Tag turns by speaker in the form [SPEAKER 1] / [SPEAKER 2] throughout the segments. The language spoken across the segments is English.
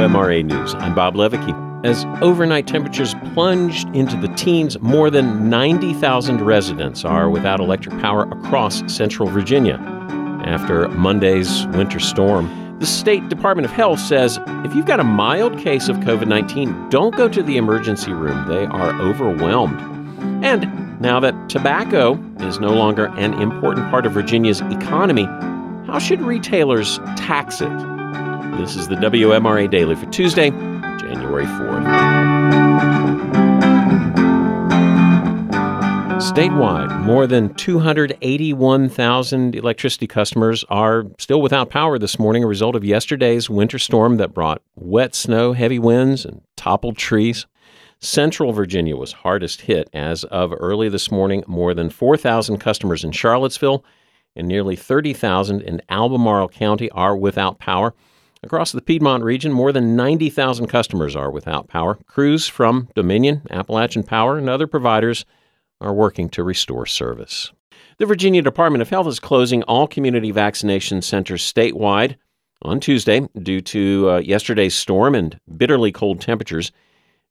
[SPEAKER 1] WMRA News. I'm Bob Leweke. As overnight temperatures plunged into the teens, more than 90,000 residents are without electric power across central Virginia after Monday's winter storm. The State Department of Health says if you've got a mild case of COVID 19, don't go to the emergency room. They are overwhelmed. And now that tobacco is no longer an important part of Virginia's economy, how should retailers tax it? This is the WMRA Daily for Tuesday, January 4th. Statewide, more than 281,000 electricity customers are still without power this morning, a result of yesterday's winter storm that brought wet snow, heavy winds, and toppled trees. Central Virginia was hardest hit. As of early this morning, more than 4,000 customers in Charlottesville and nearly 30,000 in Albemarle County are without power. Across the Piedmont region, more than 90,000 customers are without power. Crews from Dominion, Appalachian Power, and other providers are working to restore service. The Virginia Department of Health is closing all community vaccination centers statewide on Tuesday due to uh, yesterday's storm and bitterly cold temperatures.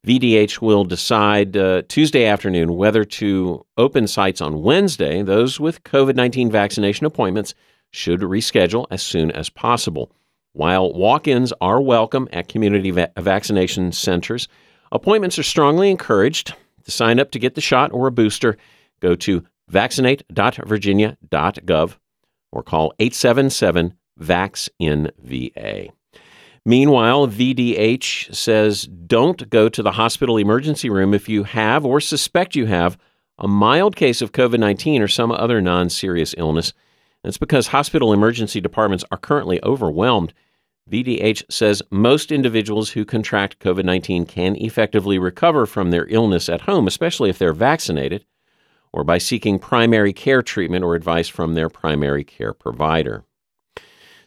[SPEAKER 1] VDH will decide uh, Tuesday afternoon whether to open sites on Wednesday. Those with COVID 19 vaccination appointments should reschedule as soon as possible. While walk ins are welcome at community va- vaccination centers, appointments are strongly encouraged. To sign up to get the shot or a booster, go to vaccinate.virginia.gov or call 877 VAX-IN-VA. Meanwhile, VDH says don't go to the hospital emergency room if you have or suspect you have a mild case of COVID 19 or some other non serious illness. That's because hospital emergency departments are currently overwhelmed. VDH says most individuals who contract COVID 19 can effectively recover from their illness at home, especially if they're vaccinated, or by seeking primary care treatment or advice from their primary care provider.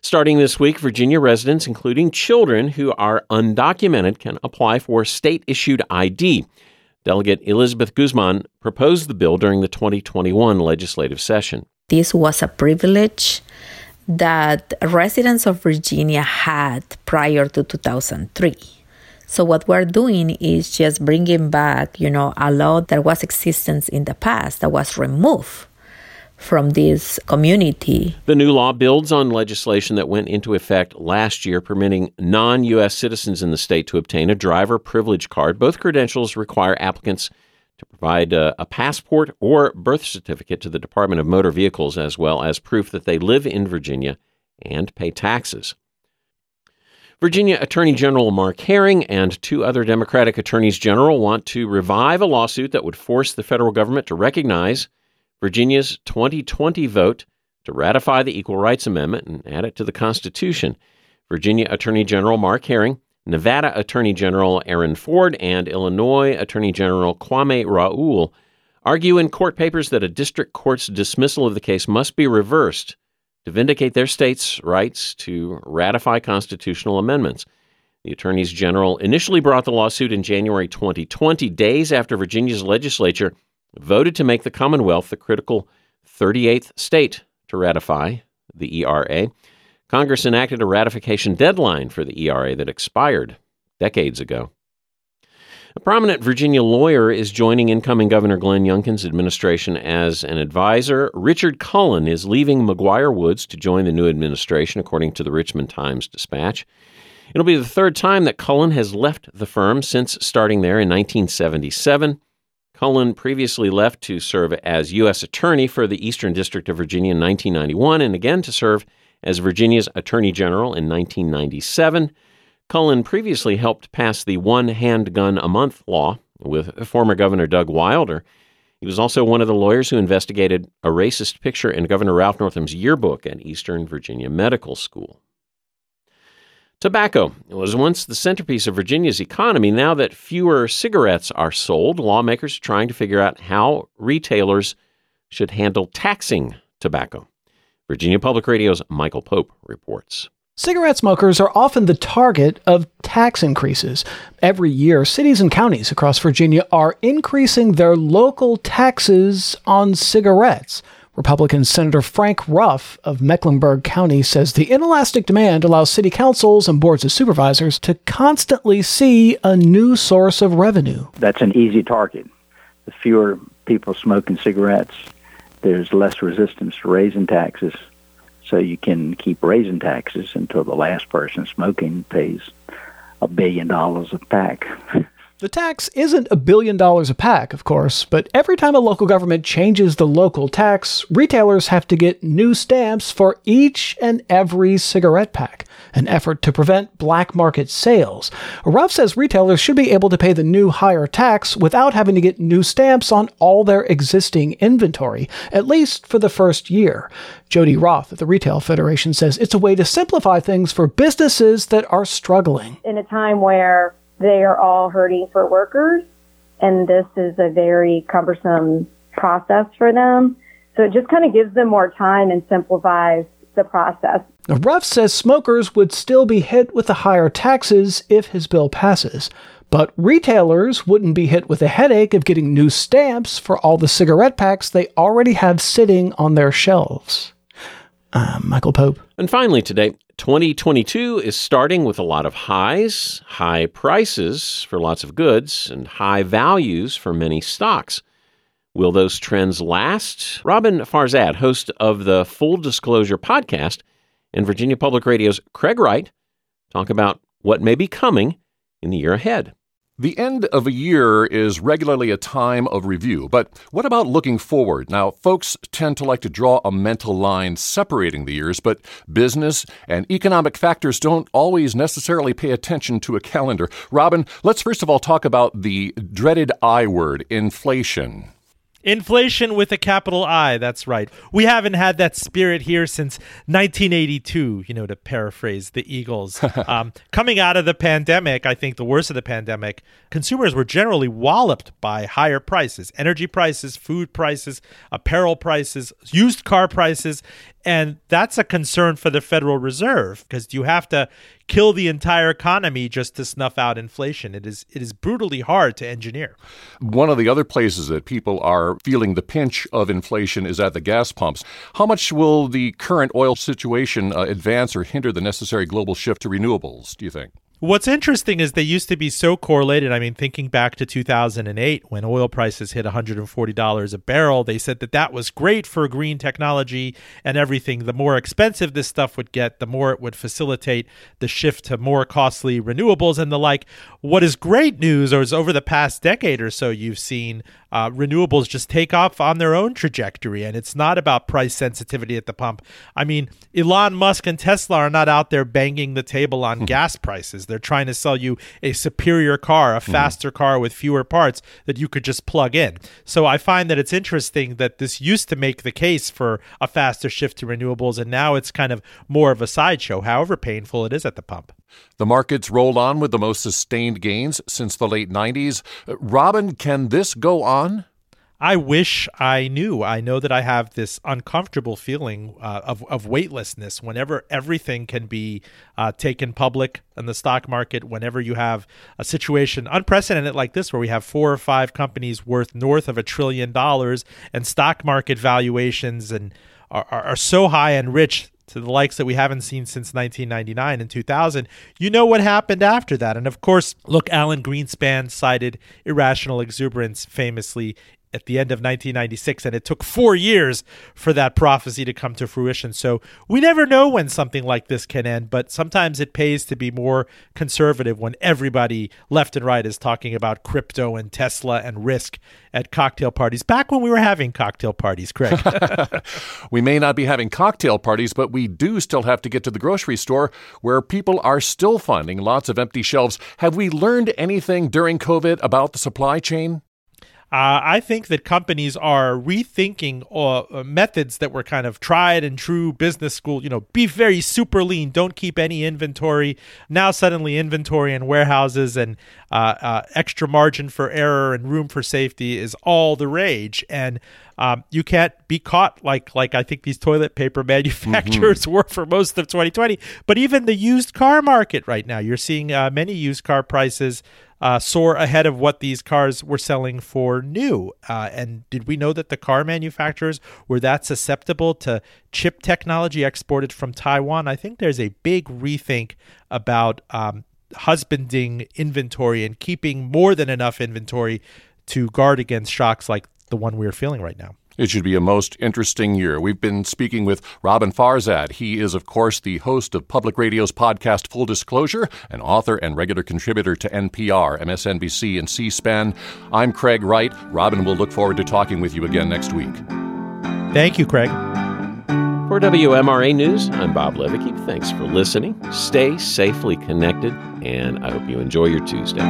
[SPEAKER 1] Starting this week, Virginia residents, including children who are undocumented, can apply for state issued ID. Delegate Elizabeth Guzman proposed the bill during the 2021 legislative session.
[SPEAKER 2] This was a privilege that residents of Virginia had prior to 2003. So what we're doing is just bringing back, you know, a law that was existence in the past that was removed from this community.
[SPEAKER 1] The new law builds on legislation that went into effect last year permitting non-US citizens in the state to obtain a driver privilege card. Both credentials require applicants to provide a, a, passport or birth certificate to the Department of Motor Vehicles as well as proof that they live in Virginia and pay taxes. Virginia Attorney General Mark Herring and two other Democratic attorneys general want to revive a lawsuit that would force the federal government to recognize Virginia's 2020 vote to ratify the Equal Rights Amendment and add it to the Constitution. Virginia Attorney General Mark Herring Nevada Attorney General Aaron Ford and Illinois Attorney General Kwame Raoul argue in court papers that a district court's dismissal of the case must be reversed to vindicate their state's rights to ratify constitutional amendments. The attorneys general initially brought the lawsuit in January 2020, days after Virginia's legislature voted to make the Commonwealth the critical 38th state to ratify the ERA. Congress enacted a ratification deadline for the ERA that expired decades ago. A prominent Virginia lawyer is joining incoming Governor Glenn Youngkin's administration as an advisor. Richard Cullen is leaving McGuireWoods to join the new administration, according to the Richmond Times Dispatch. It'll be the third time that Cullen has left the firm since starting there in 1977. Cullen previously left to serve as U.S. Attorney for the Eastern District of Virginia in 1991 and again to serve as Virginia's Attorney General in 1997. Cullen previously helped pass the one handgun a month law with former Governor Doug Wilder. He was also one of the lawyers who investigated a racist picture in Governor Ralph Northam's yearbook at Eastern Virginia Medical School. Tobacco was once the centerpiece of Virginia's economy. Now that fewer cigarettes are sold, lawmakers are trying to figure out how retailers should handle taxing tobacco. Virginia Public Radio's Michael Pope reports.
[SPEAKER 3] Cigarette smokers are often the target of tax increases. Every year, cities and counties across Virginia are increasing their local taxes on cigarettes. Republican Senator Frank Ruff of Mecklenburg County says the inelastic demand allows city councils and boards of supervisors to constantly see a new source of revenue.
[SPEAKER 4] That's an easy target. The fewer people smoking cigarettes, there's less resistance to raising taxes. So you can keep raising taxes until the last person smoking pays a billion dollars a pack.
[SPEAKER 3] The tax isn't a billion dollars a pack, of course, but every time a local government changes the local tax, retailers have to get new stamps for each and every cigarette pack, an effort to prevent black market sales. Ruff says retailers should be able to pay the new higher tax without having to get new stamps on all their existing inventory, at least for the first year. Jody Roth at the Retail Federation says it's a way to simplify things for businesses that are struggling.
[SPEAKER 5] In a time where they are all hurting for workers, and this is a very cumbersome process for them. So it just kind of gives them more time and simplifies the process.
[SPEAKER 3] Ruff says smokers would still be hit with the higher taxes if his bill passes, but retailers wouldn't be hit with the headache of getting new stamps for all the cigarette packs they already have sitting on their shelves. Uh, Michael Pope.
[SPEAKER 1] And finally, today, 2022 is starting with a lot of highs, high prices for lots of goods, and high values for many stocks. Will those trends last? Roben Farzad, host of the Full Disclosure podcast, and Virginia Public Radio's Craig Wright talk about what may be coming in the year ahead.
[SPEAKER 6] The end of a year is regularly a time of review, but what about looking forward? Now, folks tend to like to draw a mental line separating the years, but business and economic factors don't always necessarily pay attention to a calendar. Roben, let's first of all talk about the dreaded I word, inflation.
[SPEAKER 7] Inflation with a capital I, that's right. We haven't had that spirit here since 1982, you know, to paraphrase the Eagles. um, coming out of the pandemic, I think the worst of the pandemic, consumers were generally walloped by higher prices energy prices, food prices, apparel prices, used car prices. And that's a concern for the Federal Reserve because you have to kill the entire economy just to snuff out inflation. It is it is brutally hard to engineer.
[SPEAKER 6] One of the other places that people are feeling the pinch of inflation is at the gas pumps. How much will the current oil situation uh, advance or hinder the necessary global shift to renewables, do you think?
[SPEAKER 7] What's interesting is they used to be so correlated. I mean, thinking back to 2008 when oil prices hit $140 a barrel, they said that that was great for green technology and everything. The more expensive this stuff would get, the more it would facilitate the shift to more costly renewables and the like. What is great news is over the past decade or so, you've seen uh, renewables just take off on their own trajectory, and it's not about price sensitivity at the pump. I mean, Elon Musk and Tesla are not out there banging the table on gas prices. They're trying to sell you a superior car, a mm-hmm. faster mm. car with fewer parts that you could just plug in. So I find that it's interesting that this used to make the case for a faster shift to renewables, and now it's kind of more of a sideshow, however painful it is at the pump.
[SPEAKER 6] The markets rolled on with the most sustained gains since the late 90s. Roben, can this go on?
[SPEAKER 7] I wish I knew. I know that I have this uncomfortable feeling uh, of, of weightlessness whenever everything can be uh, taken public in the stock market, whenever you have a situation unprecedented like this, where we have four or five companies worth north of a trillion dollars and stock market valuations and are, are so high and rich to the likes that we haven't seen since 1999 and 2000, you know what happened after that. And of course, look, Alan Greenspan cited irrational exuberance famously at the end of 1996, and it took four years for that prophecy to come to fruition. So we never know when something like this can end, but sometimes it pays to be more conservative when everybody left and right is talking about crypto and Tesla and risk at cocktail parties. Back when we were having cocktail parties, Craig.
[SPEAKER 6] we may not be having cocktail parties, but we do still have to get to the grocery store where people are still finding lots of empty shelves. Have we learned anything during COVID about the supply chain?
[SPEAKER 7] Uh, I think that companies are rethinking uh, methods that were kind of tried and true business school. You know, be very super lean, don't keep any inventory. Now, suddenly, inventory and warehouses and uh, uh, extra margin for error and room for safety is all the rage, and um, you can't be caught like like I think these toilet paper manufacturers mm-hmm. were for most of 2020. But even the used car market right now, you're seeing uh, many used car prices uh, soar ahead of what these cars were selling for new. Uh, and did we know that the car manufacturers were that susceptible to chip technology exported from Taiwan? I think there's a big rethink about um, husbanding inventory and keeping more than enough inventory to guard against shocks like the one we're feeling right now.
[SPEAKER 6] It should be a most interesting year. We've been speaking with Roben Farzad. He is, of course, the host of Public Radio's podcast Full Disclosure, an author and regular contributor to NPR, MSNBC, and C SPAN. I'm Craig Wright. Roben will look forward to talking with you again next week.
[SPEAKER 7] Thank you, Craig.
[SPEAKER 1] For WMRA News, I'm Bob Leweke. Thanks for listening. Stay safely connected, and I hope you enjoy your Tuesday.